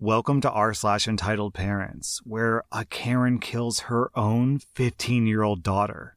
Welcome to r slash entitled parents, where a Karen kills her own 15 year old daughter.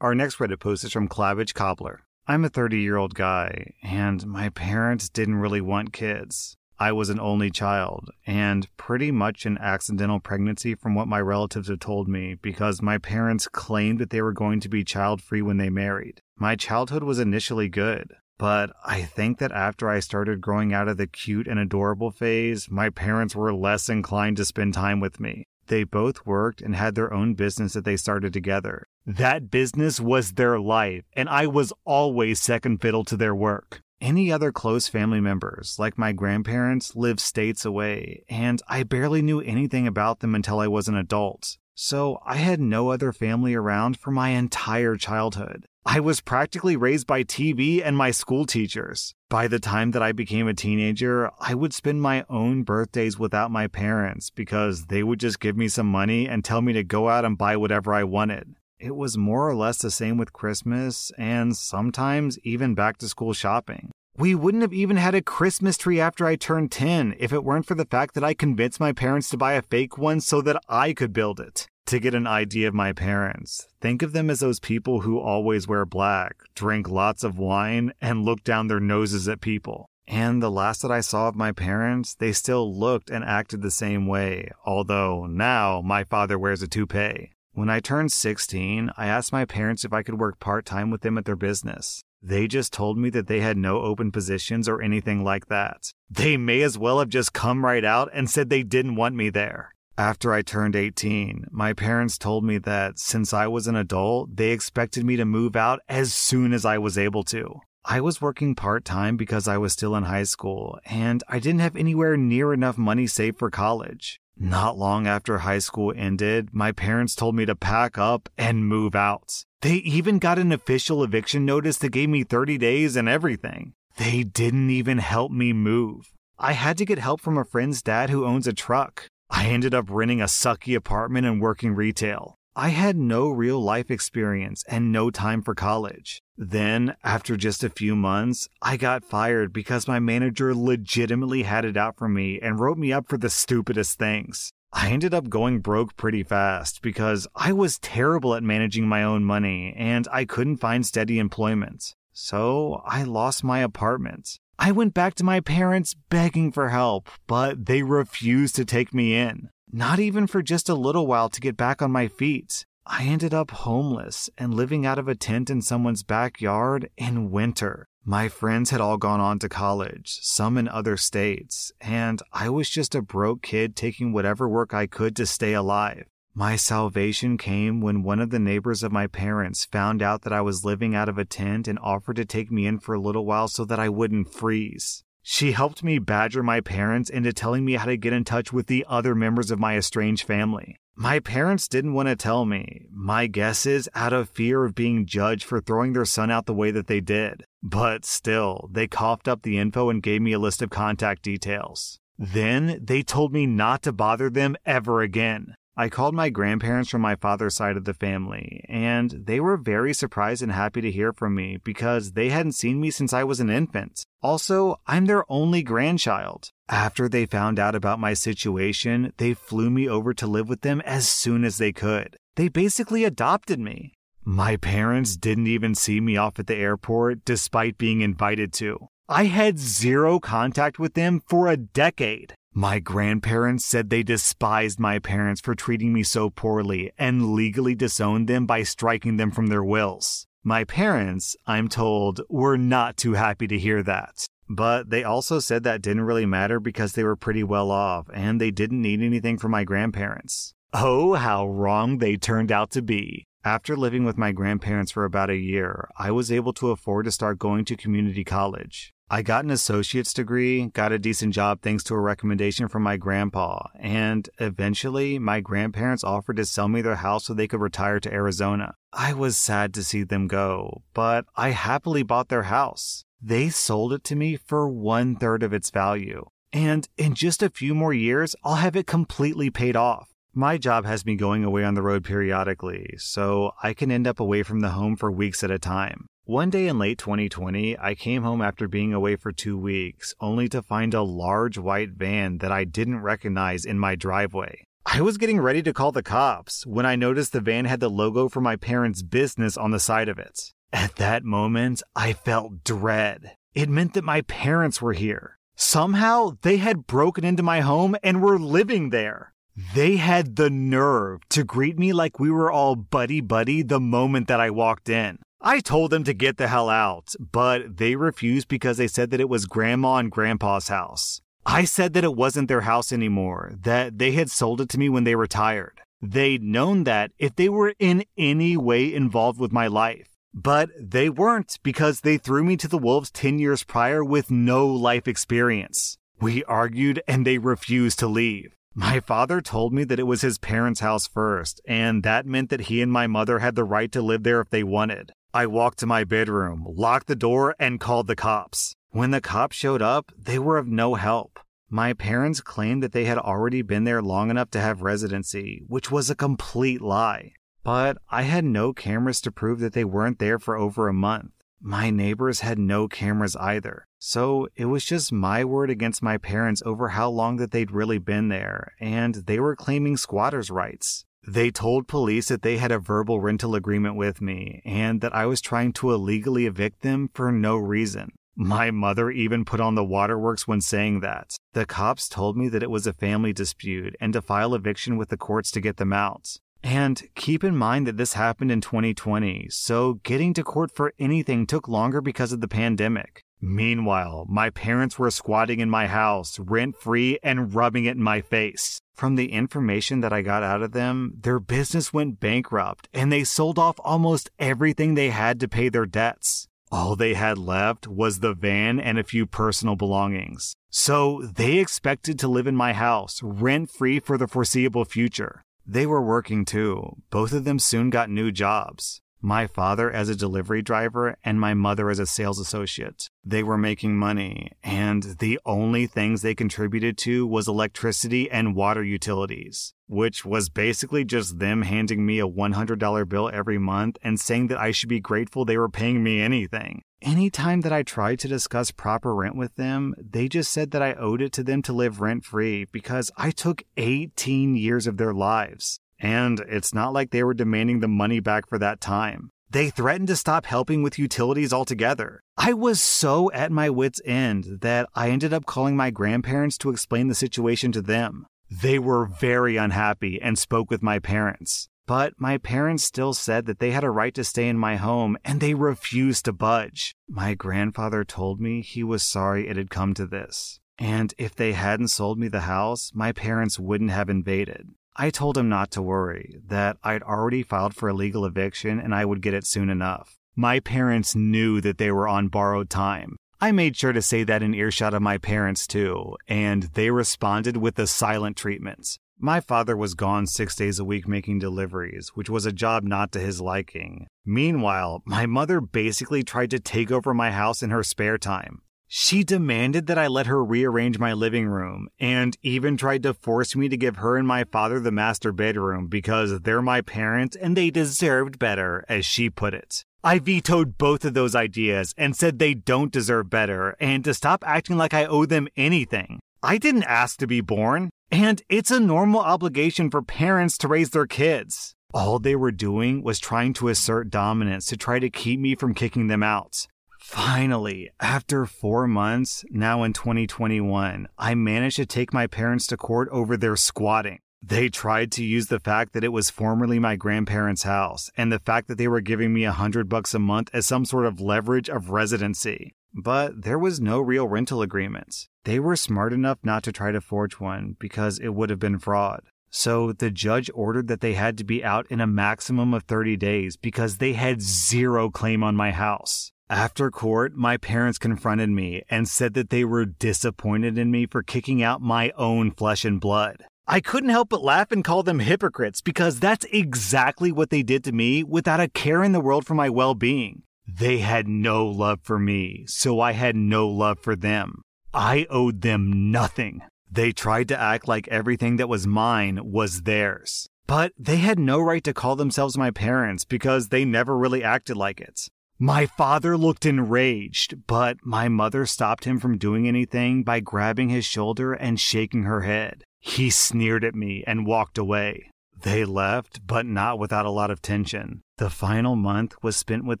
Our next Reddit post is from Clavage Cobbler. I'm a 30 year old guy, and my parents didn't really want kids. I was an only child, and pretty much an accidental pregnancy from what my relatives have told me because my parents claimed that they were going to be child free when they married. My childhood was initially good. But I think that after I started growing out of the cute and adorable phase, my parents were less inclined to spend time with me. They both worked and had their own business that they started together. That business was their life, and I was always second fiddle to their work. Any other close family members, like my grandparents, lived states away, and I barely knew anything about them until I was an adult. So I had no other family around for my entire childhood. I was practically raised by TV and my school teachers. By the time that I became a teenager, I would spend my own birthdays without my parents because they would just give me some money and tell me to go out and buy whatever I wanted. It was more or less the same with Christmas and sometimes even back to school shopping. We wouldn't have even had a Christmas tree after I turned 10 if it weren't for the fact that I convinced my parents to buy a fake one so that I could build it to get an idea of my parents, think of them as those people who always wear black, drink lots of wine, and look down their noses at people. And the last that I saw of my parents, they still looked and acted the same way, although now my father wears a toupee. When I turned 16, I asked my parents if I could work part time with them at their business. They just told me that they had no open positions or anything like that. They may as well have just come right out and said they didn't want me there. After I turned 18, my parents told me that since I was an adult, they expected me to move out as soon as I was able to. I was working part time because I was still in high school, and I didn't have anywhere near enough money saved for college. Not long after high school ended, my parents told me to pack up and move out. They even got an official eviction notice that gave me 30 days and everything. They didn't even help me move. I had to get help from a friend's dad who owns a truck. I ended up renting a sucky apartment and working retail. I had no real life experience and no time for college. Then, after just a few months, I got fired because my manager legitimately had it out for me and wrote me up for the stupidest things. I ended up going broke pretty fast because I was terrible at managing my own money and I couldn't find steady employment. So I lost my apartment. I went back to my parents begging for help, but they refused to take me in. Not even for just a little while to get back on my feet. I ended up homeless and living out of a tent in someone's backyard in winter. My friends had all gone on to college, some in other states, and I was just a broke kid taking whatever work I could to stay alive. My salvation came when one of the neighbors of my parents found out that I was living out of a tent and offered to take me in for a little while so that I wouldn't freeze. She helped me badger my parents into telling me how to get in touch with the other members of my estranged family. My parents didn't want to tell me. My guess is out of fear of being judged for throwing their son out the way that they did. But still, they coughed up the info and gave me a list of contact details. Then they told me not to bother them ever again. I called my grandparents from my father's side of the family, and they were very surprised and happy to hear from me because they hadn't seen me since I was an infant. Also, I'm their only grandchild. After they found out about my situation, they flew me over to live with them as soon as they could. They basically adopted me. My parents didn't even see me off at the airport despite being invited to. I had zero contact with them for a decade. My grandparents said they despised my parents for treating me so poorly and legally disowned them by striking them from their wills. My parents, I'm told, were not too happy to hear that. But they also said that didn't really matter because they were pretty well off and they didn't need anything from my grandparents. Oh, how wrong they turned out to be. After living with my grandparents for about a year, I was able to afford to start going to community college. I got an associate's degree, got a decent job thanks to a recommendation from my grandpa, and eventually my grandparents offered to sell me their house so they could retire to Arizona. I was sad to see them go, but I happily bought their house. They sold it to me for one third of its value. And in just a few more years, I'll have it completely paid off. My job has me going away on the road periodically, so I can end up away from the home for weeks at a time. One day in late 2020, I came home after being away for two weeks, only to find a large white van that I didn't recognize in my driveway. I was getting ready to call the cops when I noticed the van had the logo for my parents' business on the side of it. At that moment, I felt dread. It meant that my parents were here. Somehow, they had broken into my home and were living there. They had the nerve to greet me like we were all buddy buddy the moment that I walked in. I told them to get the hell out, but they refused because they said that it was grandma and grandpa's house. I said that it wasn't their house anymore, that they had sold it to me when they retired. They'd known that if they were in any way involved with my life. But they weren't because they threw me to the wolves 10 years prior with no life experience. We argued and they refused to leave. My father told me that it was his parents' house first, and that meant that he and my mother had the right to live there if they wanted. I walked to my bedroom, locked the door, and called the cops. When the cops showed up, they were of no help. My parents claimed that they had already been there long enough to have residency, which was a complete lie. But I had no cameras to prove that they weren't there for over a month. My neighbors had no cameras either. So it was just my word against my parents over how long that they'd really been there, and they were claiming squatters' rights. They told police that they had a verbal rental agreement with me and that I was trying to illegally evict them for no reason. My mother even put on the waterworks when saying that. The cops told me that it was a family dispute and to file eviction with the courts to get them out. And keep in mind that this happened in 2020, so getting to court for anything took longer because of the pandemic. Meanwhile, my parents were squatting in my house, rent free, and rubbing it in my face. From the information that I got out of them, their business went bankrupt and they sold off almost everything they had to pay their debts. All they had left was the van and a few personal belongings. So they expected to live in my house, rent free for the foreseeable future. They were working too. Both of them soon got new jobs my father as a delivery driver and my mother as a sales associate. They were making money, and the only things they contributed to was electricity and water utilities, which was basically just them handing me a $100 bill every month and saying that I should be grateful they were paying me anything. Anytime that I tried to discuss proper rent with them, they just said that I owed it to them to live rent free because I took 18 years of their lives. And it's not like they were demanding the money back for that time. They threatened to stop helping with utilities altogether. I was so at my wits' end that I ended up calling my grandparents to explain the situation to them. They were very unhappy and spoke with my parents. But my parents still said that they had a right to stay in my home and they refused to budge. My grandfather told me he was sorry it had come to this. And if they hadn't sold me the house, my parents wouldn't have invaded. I told him not to worry, that I'd already filed for a legal eviction and I would get it soon enough. My parents knew that they were on borrowed time. I made sure to say that in earshot of my parents too, and they responded with the silent treatment. My father was gone six days a week making deliveries, which was a job not to his liking. Meanwhile, my mother basically tried to take over my house in her spare time. She demanded that I let her rearrange my living room and even tried to force me to give her and my father the master bedroom because they're my parents and they deserved better, as she put it. I vetoed both of those ideas and said they don't deserve better and to stop acting like I owe them anything. I didn't ask to be born, and it's a normal obligation for parents to raise their kids. All they were doing was trying to assert dominance to try to keep me from kicking them out. Finally, after four months, now in 2021, I managed to take my parents to court over their squatting. They tried to use the fact that it was formerly my grandparents' house and the fact that they were giving me a hundred bucks a month as some sort of leverage of residency. But there was no real rental agreement. They were smart enough not to try to forge one because it would have been fraud. So the judge ordered that they had to be out in a maximum of 30 days because they had zero claim on my house. After court, my parents confronted me and said that they were disappointed in me for kicking out my own flesh and blood. I couldn't help but laugh and call them hypocrites because that's exactly what they did to me without a care in the world for my well being. They had no love for me, so I had no love for them. I owed them nothing. They tried to act like everything that was mine was theirs. But they had no right to call themselves my parents because they never really acted like it. My father looked enraged, but my mother stopped him from doing anything by grabbing his shoulder and shaking her head. He sneered at me and walked away. They left, but not without a lot of tension. The final month was spent with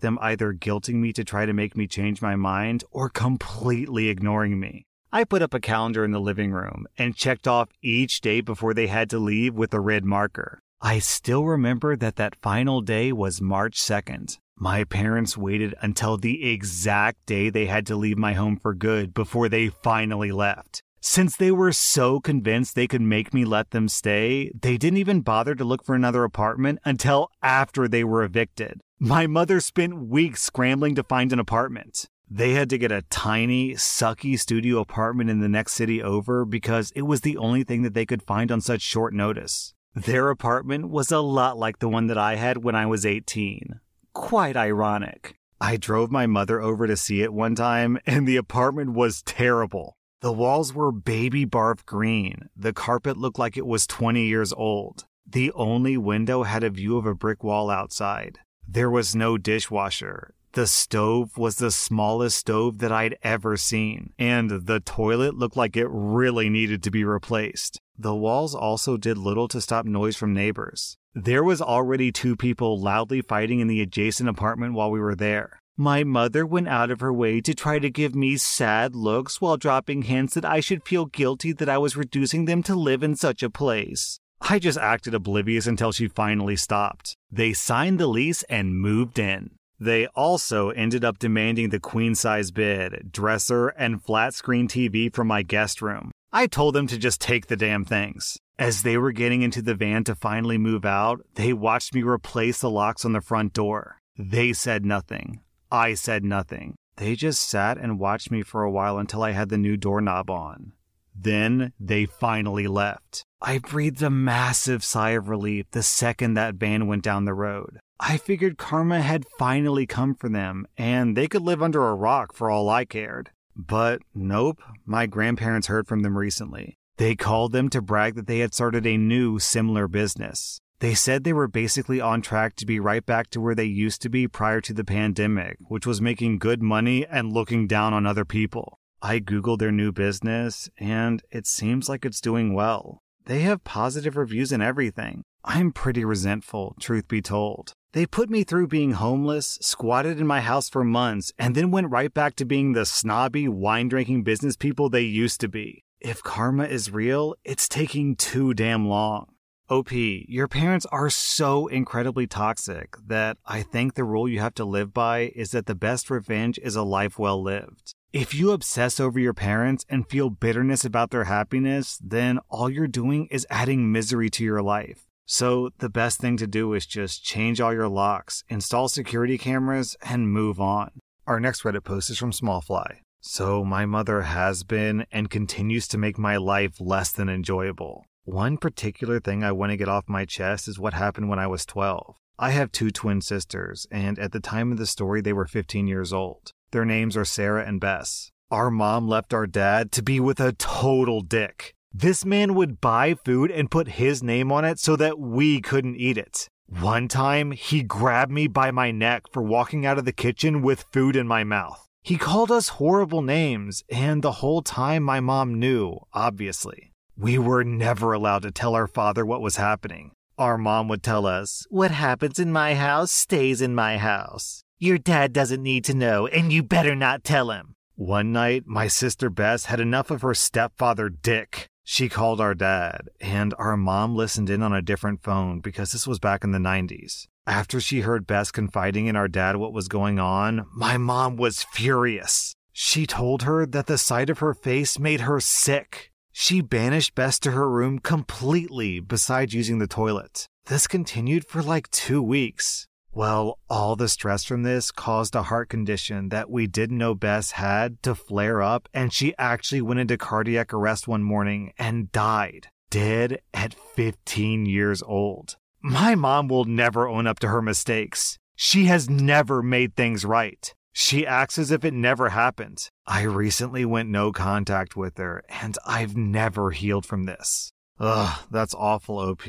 them either guilting me to try to make me change my mind or completely ignoring me. I put up a calendar in the living room and checked off each day before they had to leave with a red marker. I still remember that that final day was March 2nd. My parents waited until the exact day they had to leave my home for good before they finally left. Since they were so convinced they could make me let them stay, they didn't even bother to look for another apartment until after they were evicted. My mother spent weeks scrambling to find an apartment. They had to get a tiny, sucky studio apartment in the next city over because it was the only thing that they could find on such short notice. Their apartment was a lot like the one that I had when I was 18 quite ironic. I drove my mother over to see it one time, and the apartment was terrible. The walls were baby barf green. The carpet looked like it was 20 years old. The only window had a view of a brick wall outside. There was no dishwasher. The stove was the smallest stove that I'd ever seen, and the toilet looked like it really needed to be replaced. The walls also did little to stop noise from neighbors. There was already two people loudly fighting in the adjacent apartment while we were there. My mother went out of her way to try to give me sad looks while dropping hints that I should feel guilty that I was reducing them to live in such a place. I just acted oblivious until she finally stopped. They signed the lease and moved in. They also ended up demanding the queen size bed, dresser, and flat screen TV from my guest room. I told them to just take the damn things. As they were getting into the van to finally move out, they watched me replace the locks on the front door. They said nothing. I said nothing. They just sat and watched me for a while until I had the new doorknob on. Then they finally left. I breathed a massive sigh of relief the second that van went down the road. I figured karma had finally come for them and they could live under a rock for all I cared. But nope, my grandparents heard from them recently. They called them to brag that they had started a new, similar business. They said they were basically on track to be right back to where they used to be prior to the pandemic, which was making good money and looking down on other people. I Googled their new business, and it seems like it's doing well. They have positive reviews and everything. I'm pretty resentful, truth be told. They put me through being homeless, squatted in my house for months, and then went right back to being the snobby, wine drinking business people they used to be. If karma is real, it's taking too damn long. OP, your parents are so incredibly toxic that I think the rule you have to live by is that the best revenge is a life well lived. If you obsess over your parents and feel bitterness about their happiness, then all you're doing is adding misery to your life. So, the best thing to do is just change all your locks, install security cameras, and move on. Our next Reddit post is from Smallfly. So, my mother has been and continues to make my life less than enjoyable. One particular thing I want to get off my chest is what happened when I was 12. I have two twin sisters, and at the time of the story, they were 15 years old. Their names are Sarah and Bess. Our mom left our dad to be with a total dick. This man would buy food and put his name on it so that we couldn't eat it. One time, he grabbed me by my neck for walking out of the kitchen with food in my mouth. He called us horrible names, and the whole time my mom knew, obviously. We were never allowed to tell our father what was happening. Our mom would tell us, What happens in my house stays in my house. Your dad doesn't need to know, and you better not tell him. One night, my sister Bess had enough of her stepfather, Dick. She called our dad, and our mom listened in on a different phone because this was back in the 90s. After she heard Bess confiding in our dad what was going on, my mom was furious. She told her that the sight of her face made her sick. She banished Bess to her room completely besides using the toilet. This continued for like two weeks. Well, all the stress from this caused a heart condition that we didn't know Bess had to flare up, and she actually went into cardiac arrest one morning and died, dead at 15 years old. My mom will never own up to her mistakes. She has never made things right. She acts as if it never happened. I recently went no contact with her, and I've never healed from this. Ugh, that's awful, OP.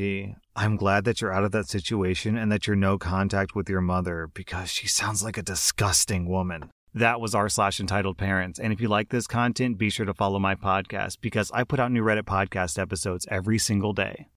I'm glad that you're out of that situation and that you're no contact with your mother because she sounds like a disgusting woman. That was r slash entitled parents. And if you like this content, be sure to follow my podcast because I put out new Reddit podcast episodes every single day.